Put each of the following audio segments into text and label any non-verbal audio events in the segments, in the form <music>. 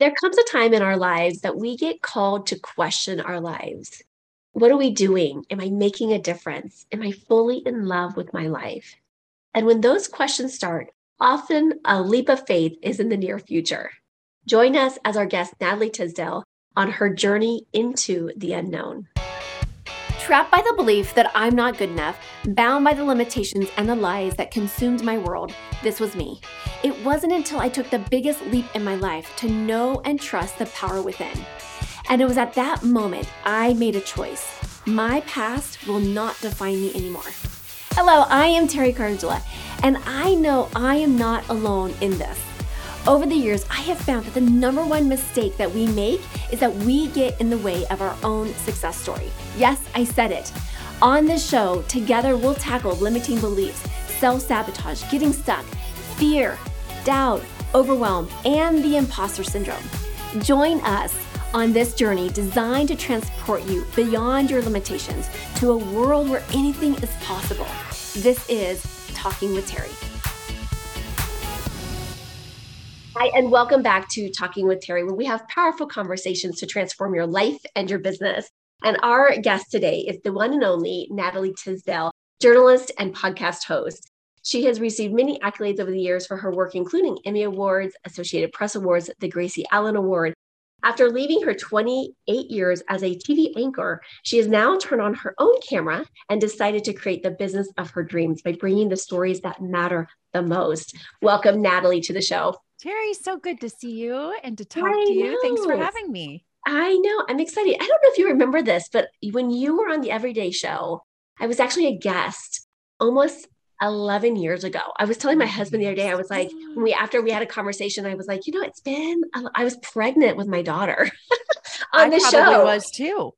There comes a time in our lives that we get called to question our lives. What are we doing? Am I making a difference? Am I fully in love with my life? And when those questions start, often a leap of faith is in the near future. Join us as our guest, Natalie Tysdal, on her journey into the unknown. Trapped by the belief that I'm not good enough, bound by the limitations and the lies that consumed my world, this was me. It wasn't until I took the biggest leap in my life to know and trust the power within. And it was at that moment I made a choice. My past will not define me anymore. Hello, I am Teri Karjala, and I know I am not alone in this. Over the years, I have found that the number one mistake that we make is that we get in the way of our own success story. Yes, I said it. On this show, together we'll tackle limiting beliefs, self sabotage, getting stuck, fear, doubt, overwhelm, and the imposter syndrome. Join us on this journey designed to transport you beyond your limitations to a world where anything is possible. This is Talking with Teri. Hi, and welcome back to Talking with Teri, where we have powerful conversations to transform your life and your business. And our guest today is the one and only Natalie Tysdal, journalist and podcast host. She has received many accolades over the years for her work, including Emmy Awards, Associated Press Awards, the Gracie Allen Award. After leaving her 28 years as a TV anchor, she has now turned on her own camera and decided to create the business of her dreams by bringing the stories that matter the most. Welcome, Natalie, to the show. Teri, so good to see you and to talk I to you. Know. Thanks for having me. I know. I'm excited. I don't know if you remember this, but when you were on the Everyday Show, I was actually a guest almost 11 years ago. I was telling my husband the other day, I was like, when we, after we had a conversation, I was like, you know, it's been, I was pregnant with my daughter <laughs> on I the show. I was too.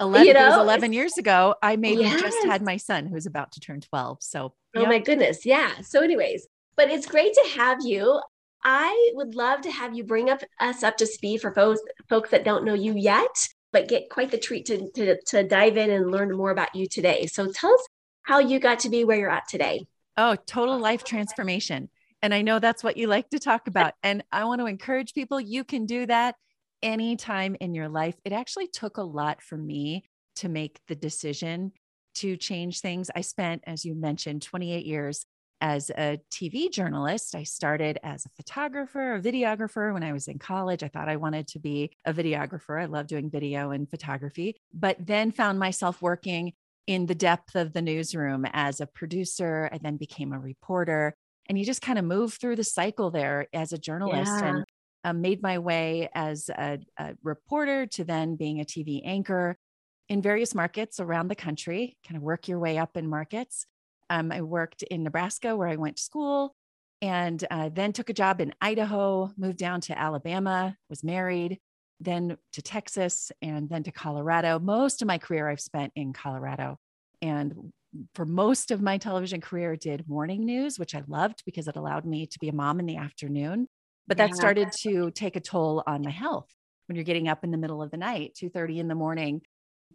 Uh, 11, you know, it was 11 years ago. I maybe yes. just had my son who's about to turn 12. So, oh my goodness. Yeah. So, anyways, but it's great to have you. I would love to have you bring up us up to speed for folks folks that don't know you yet, but get quite the treat to, to, to dive in and learn more about you today. So tell us how you got to be where you're at today. Oh, total life transformation. And I know that's what you like to talk about. And I want to encourage people you can do that anytime in your life. It actually took a lot for me to make the decision to change things. I spent, as you mentioned, 28 years as a TV journalist. I started as a photographer, a videographer when I was in college. I thought I wanted to be a videographer. I love doing video and photography, but then found myself working in the depth of the newsroom as a producer. I then became a reporter. And you just kind of move through the cycle there as a journalist yeah. and uh, made my way as a, a reporter to then being a TV anchor in various markets around the country, kind of work your way up in markets. Um, I worked in Nebraska where I went to school and uh, then took a job in Idaho, moved down to Alabama, was married, then to Texas, and then to Colorado. Most of my career I've spent in Colorado. And for most of my television career, did morning news, which I loved because it allowed me to be a mom in the afternoon. But that started to take a toll on my health when you're getting up in the middle of the night, 2:30 in the morning.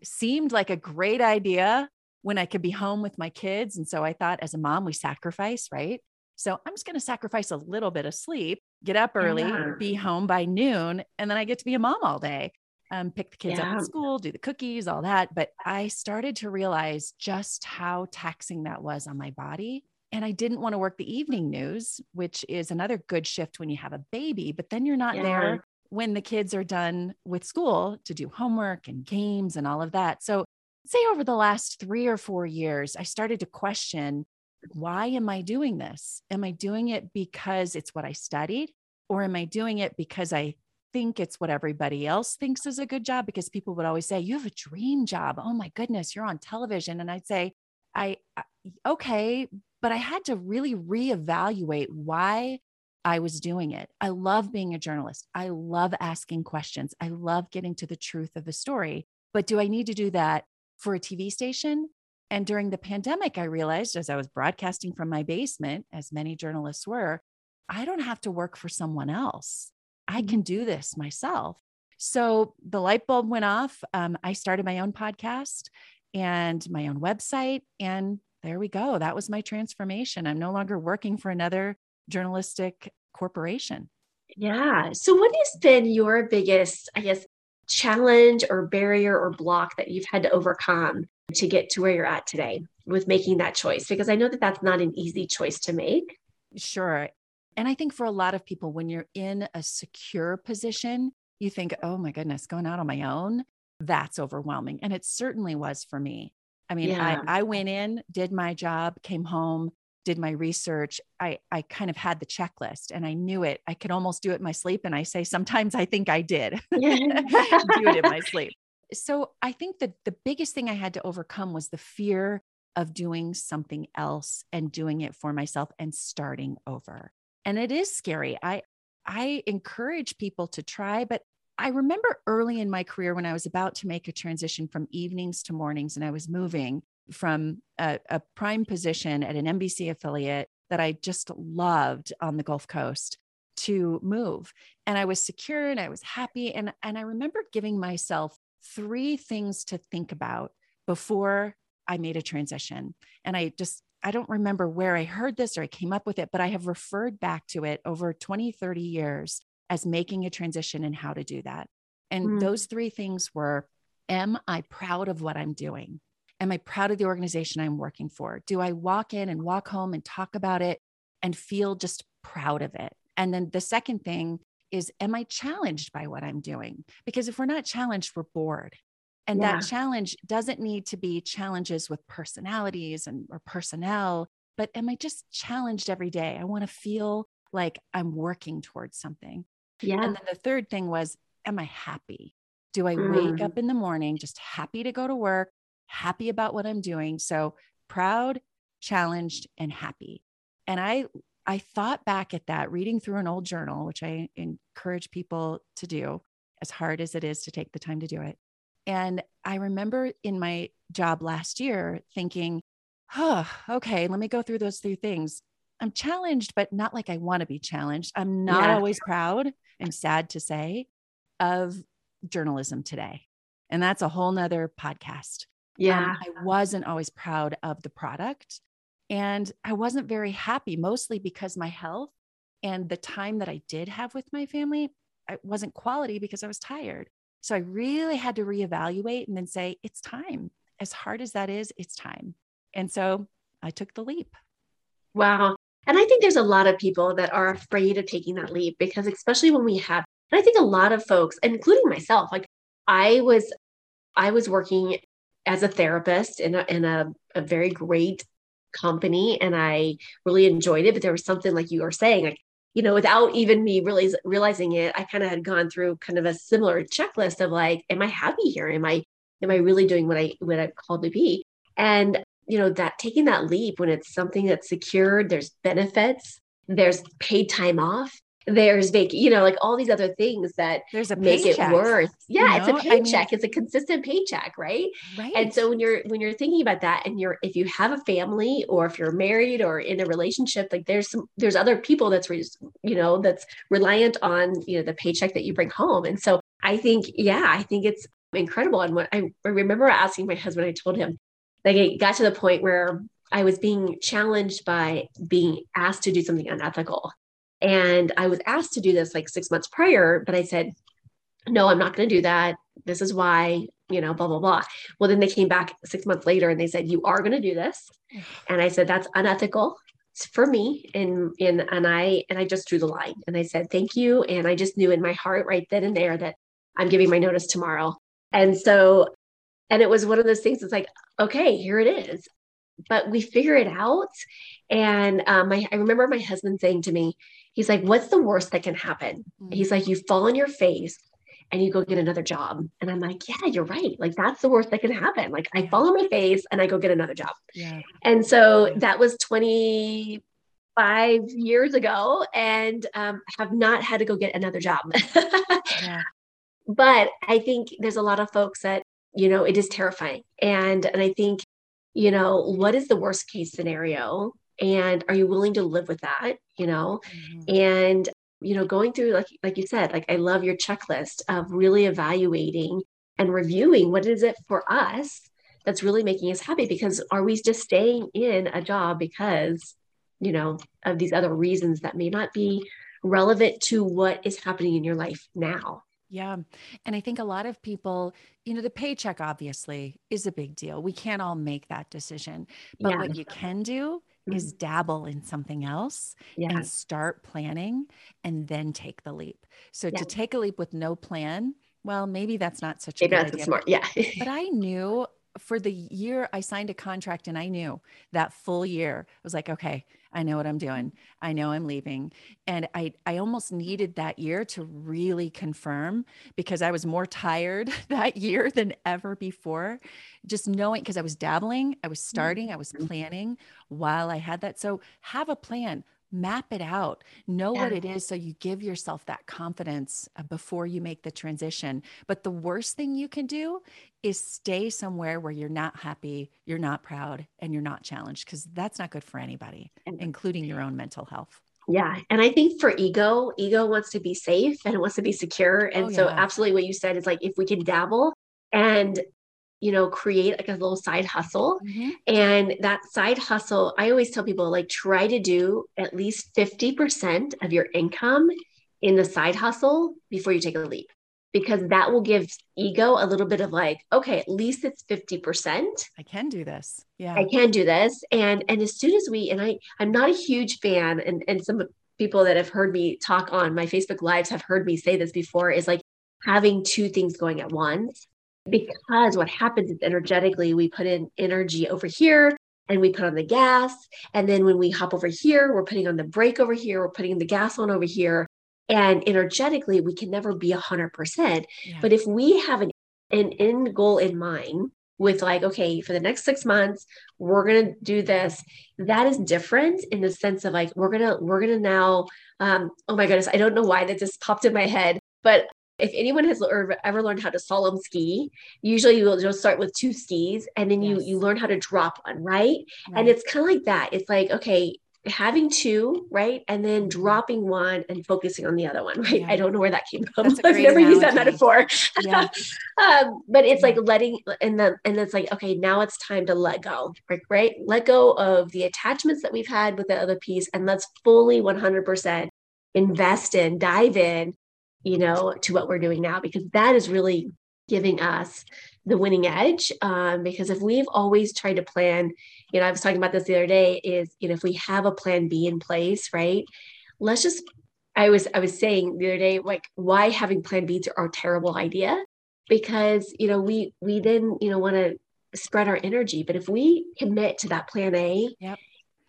Seemed like a great idea when I could be home with my kids. And so I thought as a mom, we sacrifice, right? So I'm just going to sacrifice a little bit of sleep, get up early, yeah. be home by noon, and then I get to be a mom all day. Um, pick the kids yeah. up at school, do the cookies, all that. But I started to realize just how taxing that was on my body. And I didn't want to work the evening news, which is another good shift when you have a baby, but then you're not yeah. there when the kids are done with school to do homework and games and all of that. So say over the last three or four years, I started to question why am I doing this? Am I doing it because it's what I studied? Or am I doing it because I think it's what everybody else thinks is a good job? Because people would always say, You have a dream job. Oh my goodness, you're on television. And I'd say, I, I okay, but I had to really reevaluate why I was doing it. I love being a journalist. I love asking questions. I love getting to the truth of the story. But do I need to do that for a TV station. And during the pandemic, I realized as I was broadcasting from my basement, as many journalists were, I don't have to work for someone else. I mm-hmm. can do this myself. So the light bulb went off. Um, I started my own podcast and my own website. And there we go. That was my transformation. I'm no longer working for another journalistic corporation. Yeah. So, what has been your biggest, I guess, challenge or barrier or block that you've had to overcome to get to where you're at today with making that choice? Because I know that that's not an easy choice to make. Sure. And I think for a lot of people, when you're in a secure position, you think, oh my goodness, going out on my own, that's overwhelming. And it certainly was for me. I mean, yeah. I, I went in, did my job, came home, did my research. I, I kind of had the checklist and I knew it. I could almost do it in my sleep. And I say, sometimes I think I did <laughs> do it in my sleep. So I think that the biggest thing I had to overcome was the fear of doing something else and doing it for myself and starting over. And it is scary. I I encourage people to try, but I remember early in my career when I was about to make a transition from evenings to mornings and I was moving from a, a prime position at an NBC affiliate that I just loved on the Gulf Coast to move. And I was secure and I was happy. And, and I remember giving myself three things to think about before I made a transition. And I just, I don't remember where I heard this or I came up with it, but I have referred back to it over 20, 30 years as making a transition and how to do that. And mm. those three things were Am I proud of what I'm doing? Am I proud of the organization I'm working for? Do I walk in and walk home and talk about it and feel just proud of it? And then the second thing is, Am I challenged by what I'm doing? Because if we're not challenged, we're bored. And yeah. that challenge doesn't need to be challenges with personalities and or personnel, but am I just challenged every day? I want to feel like I'm working towards something. Yeah. And then the third thing was, am I happy? Do I mm. wake up in the morning just happy to go to work, happy about what I'm doing? So proud, challenged, and happy. And I I thought back at that reading through an old journal, which I encourage people to do as hard as it is to take the time to do it. And I remember in my job last year thinking, oh, okay, let me go through those three things. I'm challenged, but not like I want to be challenged. I'm not yeah. always proud. I'm sad to say of journalism today. And that's a whole nother podcast. Yeah. Um, I wasn't always proud of the product. And I wasn't very happy, mostly because my health and the time that I did have with my family, it wasn't quality because I was tired. So I really had to reevaluate and then say, it's time. As hard as that is, it's time. And so I took the leap. Wow. And I think there's a lot of people that are afraid of taking that leap because, especially when we have, and I think a lot of folks, including myself, like I was, I was working as a therapist in a, in a, a very great company and I really enjoyed it. But there was something like you were saying, like, you know, without even me really realizing it, I kind of had gone through kind of a similar checklist of like, am I happy here? Am I, am I really doing what I, what I'm called to be? And you know that taking that leap when it's something that's secured there's benefits there's paid time off there's vac you know like all these other things that there's a make paycheck, it worth yeah you know? it's a paycheck I mean, it's a consistent paycheck right? Right and so when you're when you're thinking about that and you're if you have a family or if you're married or in a relationship like there's some there's other people that's you know that's reliant on you know the paycheck that you bring home. And so i think yeah i think it's incredible. And what i, I remember asking my husband i told him like it got to the point where I was being challenged by being asked to do something unethical. And I was asked to do this like six months prior, but I said, no, I'm not going to do that. This is why, you know, blah, blah, blah. Well, then they came back six months later and they said, you are going to do this. And I said, that's unethical for me. And, and, and I, and I just drew the line and I said, thank you. And I just knew in my heart right then and there that I'm giving my notice tomorrow. And so and it was one of those things it's like okay here it is but we figure it out and um, I, I remember my husband saying to me he's like what's the worst that can happen? Mm-hmm. he's like you fall on your face and you go get another job. And i'm like yeah you're right. Like that's the worst that can happen. Like i fall on my face and i go get another job. Yeah. and so that was 25 years ago and um, have not had to go get another job. <laughs> Yeah. but i think there's a lot of folks that you know it is terrifying. And and i think you know what is the worst case scenario and are you willing to live with that you know mm-hmm. and you know going through like like you said like i love your checklist of really evaluating and reviewing what is it for us that's really making us happy because are we just staying in a job because you know of these other reasons that may not be relevant to what is happening in your life now. Yeah. And I think a lot of people, you know, the paycheck obviously is a big deal. We can't all make that decision. But yeah. what you can do is mm-hmm. dabble in something else yeah. and start planning and then take the leap. So yeah. to take a leap with no plan, well, maybe that's not such a maybe good idea. Smart. Yeah. but <laughs> I knew for the year I signed a contract and I knew that full year, I was like, okay, I know what I'm doing. I know I'm leaving. And I, I almost needed that year to really confirm because I was more tired <laughs> that year than ever before. Just knowing, because I was dabbling, I was starting, I was mm-hmm. planning while I had that. So have a plan map it out know yeah. what it is so you give yourself that confidence uh, before you make the transition but the worst thing you can do is stay somewhere where you're not happy you're not proud and you're not challenged because that's not good for anybody including your own mental health yeah. And I think for ego, ego wants to be safe and it wants to be secure. And oh, so, absolutely, what you said is like if we can dabble and you know, create like a little side hustle. Mm-hmm. And that side hustle, I always tell people like try to do at least 50% of your income in the side hustle before you take a leap because that will give ego a little bit of like okay at least it's 50% i can do this. Yeah. I can do this. And and as soon as we and i i'm not a huge fan and and some people that have heard me talk on my facebook lives have heard me say this before is like having two things going at once because what happens is energetically we put in energy over here and we put on the gas. And then when we hop over here, we're putting on the brake over here, we're putting the gas on over here. And energetically, we can never be 100%. Yeah. But if we have an, an end goal in mind, with like okay for the next six months we're gonna do this that is different in the sense of like we're gonna we're gonna now um oh my goodness i don't know why that just popped in my head but if anyone has ever learned how to slalom ski, usually you'll just start with two skis and then yes. you you learn how to drop one, right? right. And it's kind of like that. It's like, okay, having two, right? And then mm-hmm. dropping one and focusing on the other one, <laughs> right? Yeah. I don't know where that came from. I've never analogy. used that metaphor. Yeah. <laughs> um, but it's yeah. like letting and then and it's like, okay, now it's time to let go, right? Right? Let go of the attachments that we've had with the other piece and let's fully 100% invest in, dive in you know, to what we're doing now, because that is really giving us the winning edge. Um, because if we've always tried to plan, you know, I was talking about this the other day, is you know, if we have a plan B in place, right? Let's just I was I was saying the other day, like why having plan B's are a terrible idea. Because, you know, we we then, you know, want to spread our energy. But if we commit to that plan A, yep.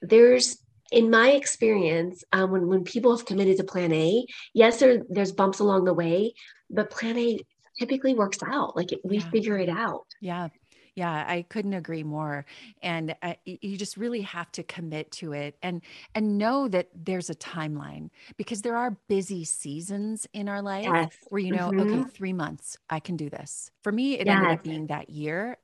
there's in my experience, um, when when people have committed to Plan A, yes, there, there's bumps along the way, but Plan A typically works out. Like it, we yeah. figure it out. Yeah. Yeah, I couldn't agree more. And uh, you just really have to commit to it and and know that there's a timeline because there are busy seasons in our life yes. where you know, mm-hmm. okay, 3 months I can do this. For me it yes. ended up being that year.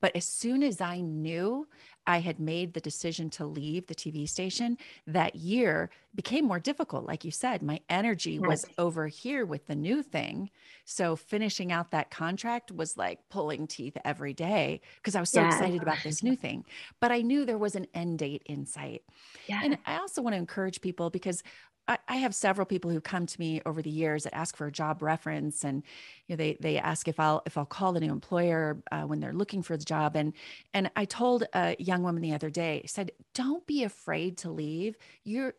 But as soon as I knew I had made the decision to leave the TV station, that year became more difficult. Like you said, my energy was over here with the new thing. So finishing out that contract was like pulling teeth every day because I was so excited about this new thing. But I knew there was an end date in sight. Yeah. And I also want to encourage people because I, have several people who come to me over the years that ask for a job reference, and you know they they ask if I'll if I'll call the new employer uh, when they're looking for the job. And and I told a young woman the other day, said, "Don't be afraid to leave. You're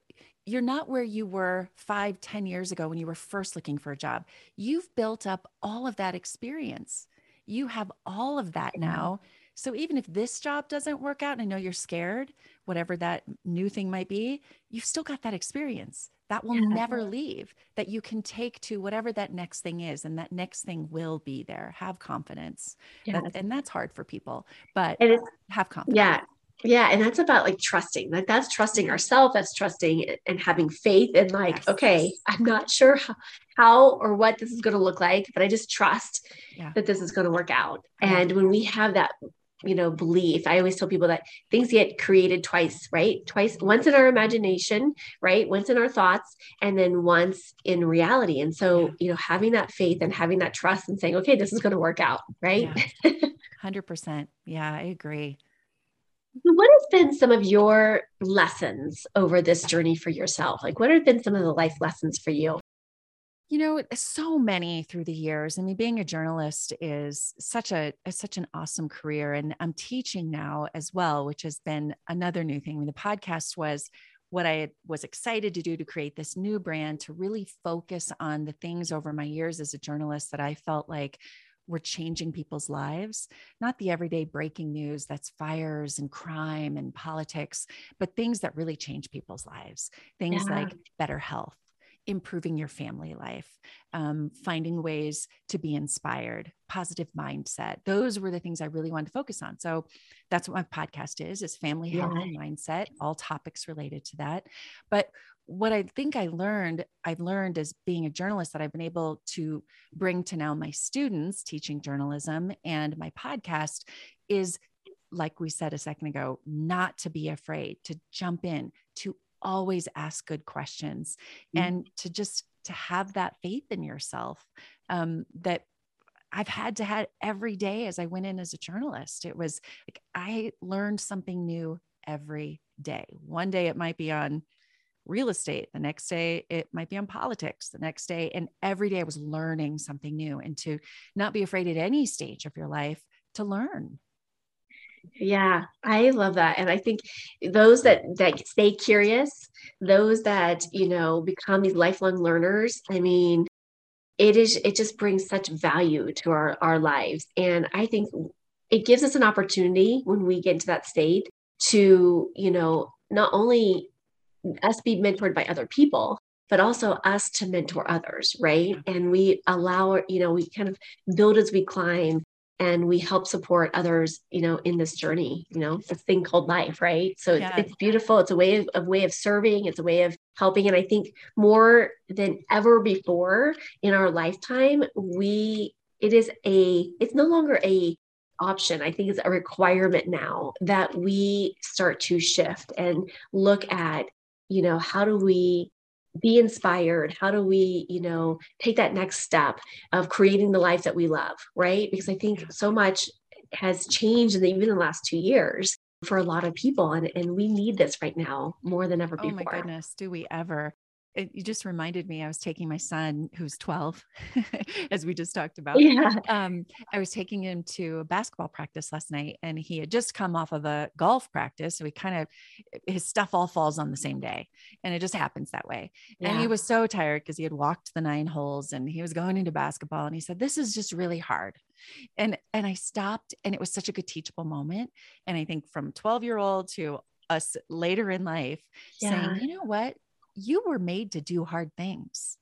you're not where you were five, ten years ago when you were first looking for a job. You've built up all of that experience. You have all of that now." So even if this job doesn't work out, and I know you're scared, whatever that new thing might be, you've still got that experience that will yeah. never leave that you can take to whatever that next thing is and that next thing will be there have confidence yeah. That, and that's hard for people but have confidence yeah yeah and that's about like trusting like that's trusting ourselves that's trusting and having faith and like yes. okay i'm not sure how, how, or what this is going to look like but i just trust yeah. that this is going to work out and when we have that you know belief i always tell people that things get created twice right twice once in our imagination right once in our thoughts and then once in reality and so yeah. you know having that faith and having that trust and saying okay this is going to work out right yeah. 100% yeah i agree What has been some of your lessons over this journey for yourself? Like, what have been some of the life lessons for you? You know so many through the years i mean being a journalist is such a is such an awesome career and i'm teaching now as well which has been another new thing. I mean, the podcast was what i was excited to do to create this new brand to really focus on the things over my years as a journalist that i felt like were changing people's lives. Not the everyday breaking news that's fires and crime and politics but things that really change people's lives. Things yeah. like better health improving your family life, um, finding ways to be inspired, positive mindset. Those were the things I really wanted to focus on. So that's what my podcast is: is family health and mindset, all topics related to that. But what I think I learned, I've learned as being a journalist that I've been able to bring to now my students teaching journalism and my podcast is like we said a second ago, not to be afraid to jump in, to always ask good questions mm-hmm. and to just to have that faith in yourself um, that I've had to have every day as I went in as a journalist. It was like I learned something new every day. One day it might be on real estate, the next day it might be on politics, the next day, and every day I was learning something new and to not be afraid at any stage of your life to learn. Yeah, I love that. And I think those that that stay curious, those that, you know, become these lifelong learners, I mean, it is it just brings such value to our our lives. And I think it gives us an opportunity when we get into that state to, you know, not only us be mentored by other people, but also us to mentor others, right? And we allow, you know, we kind of build as we climb and we help support others you know in this journey you know this thing called life right? So it's, yeah. it's beautiful. It's a way of, a way of serving. It's a way of helping. And i think more than ever before in our lifetime we it is a it's no longer a option. I think it's a requirement now that we start to shift and look at you know how do we be inspired. How do we you know take that next step of creating the life that we love right? Because i think so much has changed in the, even in the last two years for a lot of people and, and we need this right now more than ever before oh my goodness do we ever it, you just reminded me, I was taking my son, who's 12, <laughs> as we just talked about. Yeah. Um, I was taking him to a basketball practice last night, and he had just come off of a golf practice. So he kind of, his stuff all falls on the same day, and it just happens that way. Yeah. And he was so tired because he had walked the nine holes and he was going into basketball. And he said, This is just really hard. And, and I stopped, and it was such a good teachable moment. And I think from 12 year old to us later in life yeah. saying, you know what? You were made to do hard things.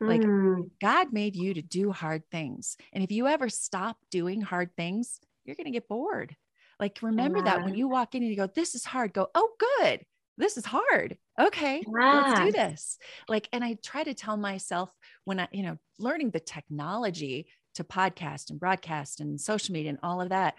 Like mm. God made you to do hard things. And if you ever stop doing hard things, you're going to get bored. Like remember yeah. that when you walk in and you go, This is hard, go, Oh, good. This is hard. Okay, yeah. let's do this. Like, and I try to tell myself when I, you know, learning the technology to podcast and broadcast and social media and all of that.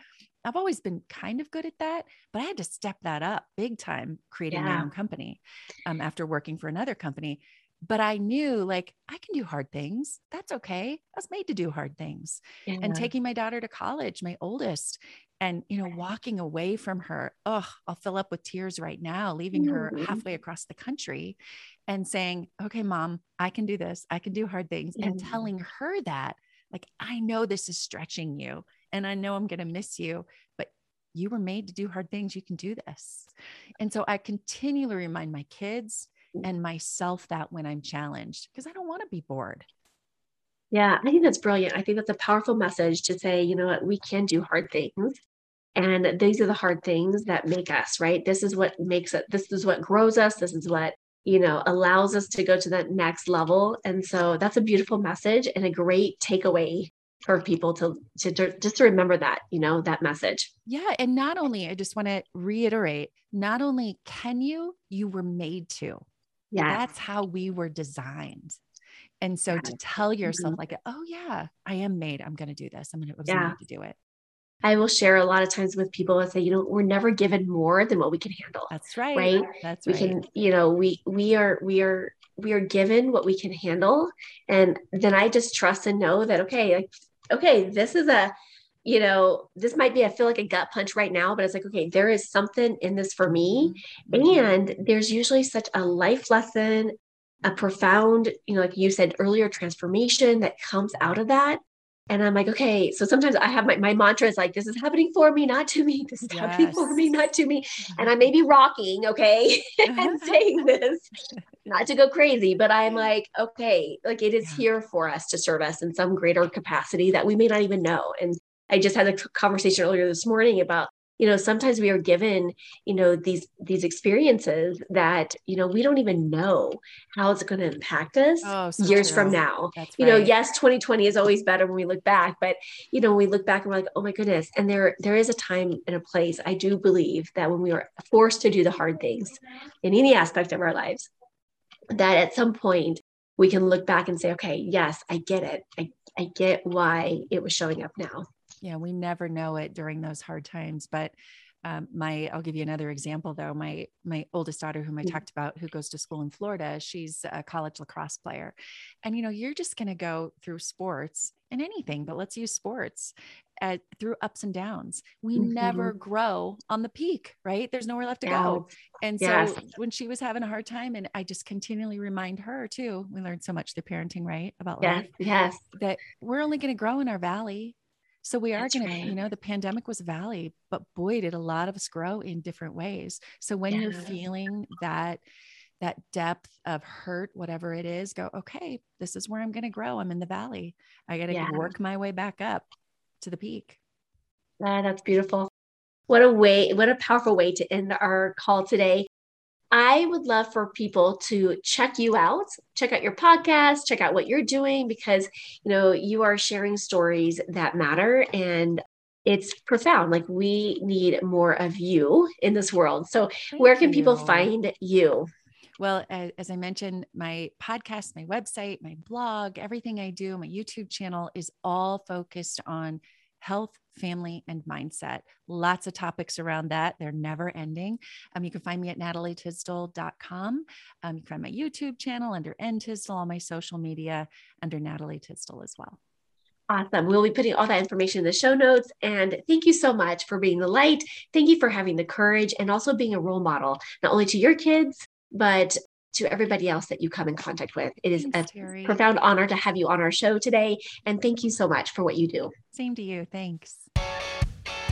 I've always been kind of good at that, but I had to step that up big time creating yeah. my own company um, after working for another company. But I knew like I can do hard things. That's okay. I was made to do hard things. Yeah. And taking my daughter to college, my oldest, and you know walking away from her oh i'll fill up with tears right now leaving her mm-hmm. halfway across the country and saying okay mom i can do this i can do hard things yeah. and telling her that like i know this is stretching you and I know I'm going to miss you, but you were made to do hard things. You can do this. And so I continually remind my kids mm. and myself that when I'm challenged, because I don't want to be bored. Yeah, I think that's brilliant. I think that's a powerful message to say, you know what, we can do hard things. And these are the hard things that make us, right? This is what makes it, this is what grows us. This is what, you know, allows us to go to that next level. And so that's a beautiful message and a great takeaway for people to, to, to just to remember that you know that message yeah and not only i just want to reiterate not only can you you were made to yeah that's how we were designed and so to tell yourself mm-hmm. like oh yeah i am made i'm going to do this i'm going to yeah. to do it I will share a lot of times with people and say, you know, we're never given more than what we can handle. That's right. Right. That's we right. can, you know, we we are we are we are given what we can handle. And then I just trust and know that okay, like okay, this is a you know, this might be, I feel like a gut punch right now, but it's like, okay, there is something in this for me. Mm-hmm. And there's usually such a life lesson, a profound, you know, like you said earlier, transformation that comes out of that. And I'm like, okay, so sometimes I have my, my mantra is like, this is happening for me, not to me. <laughs> This is yes. happening for me, not to me. And I may be rocking, okay, <laughs> and mm-hmm. saying this, <laughs> not to go crazy, but I'm like, okay, like it is yeah. here for us to serve us in some greater capacity that we may not even know. And I just had a conversation earlier this morning about you know sometimes we are given you know these these experiences that you know we don't even know how it's going to impact us oh, so years true. from now That's you right. know yes 2020 is always better when we look back but you know we look back and we're like oh my goodness and there there is a time and a place i do believe that when we are forced to do the hard things in any aspect of our lives that at some point we can look back and say okay yes i get it i, I get why it was showing up now yeah, we never know it during those hard times. But um, my, I'll give you another example though. My my oldest daughter, whom I mm-hmm. talked about, who goes to school in Florida, she's a college lacrosse player, and you know, you're just going to go through sports and anything, but let's use sports at, through ups and downs. We mm-hmm. never grow on the peak, right? There's nowhere left to go. And so yes. when she was having a hard time, and I just continually remind her too, we learned so much through parenting, right? About yes. life. Yes. That we're only going to grow in our valley. So we are going right. to, you know, the pandemic was valley, but boy, did a lot of us grow in different ways. So when yeah. you're feeling that, that depth of hurt, whatever it is, go, okay, this is where I'm going to grow. I'm in the valley. I got to yeah. work my way back up to the peak. Ah, that's beautiful. What a way, what a powerful way to end our call today. I would love for people to check you out, check out your podcast, check out what you're doing because you know you are sharing stories that matter and it's profound. Like we need more of you in this world. So Thank where can you. people find you? Well, as I mentioned, my podcast, my website, my blog, everything I do, my YouTube channel is all focused on health, family, and mindset. Lots of topics around that. They're never ending. Um, you can find me at natalietysdal.com. Um, you can find my YouTube channel under N all my social media under Natalie Tysdal as well. Awesome. We'll be putting all that information in the show notes. And thank you so much for being the light. Thank you for having the courage and also being a role model, not only to your kids, but to everybody else that you come in contact with. It is Thanks, a Teri. profound honor to have you on our show today. And thank you so much for what you do. Same to you. Thanks.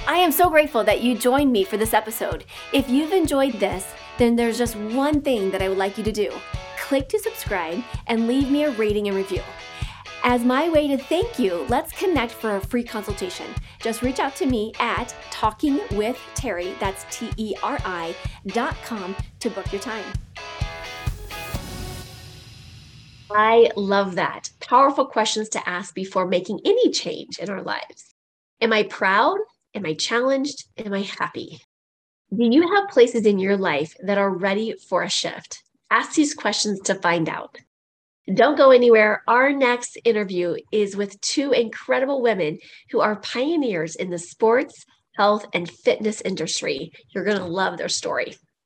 I am so grateful that you joined me for this episode. If you've enjoyed this, then there's just one thing that I would like you to do click to subscribe and leave me a rating and review. As my way to thank you, let's connect for a free consultation. Just reach out to me at talkingwithteri, that's T E R I, dot com to book your time. I love that. Powerful questions to ask before making any change in our lives. Am I proud? Am I challenged? Am I happy? Do you have places in your life that are ready for a shift? Ask these questions to find out. Don't go anywhere. Our next interview is with two incredible women who are pioneers in the sports, health, and fitness industry. You're going to love their story.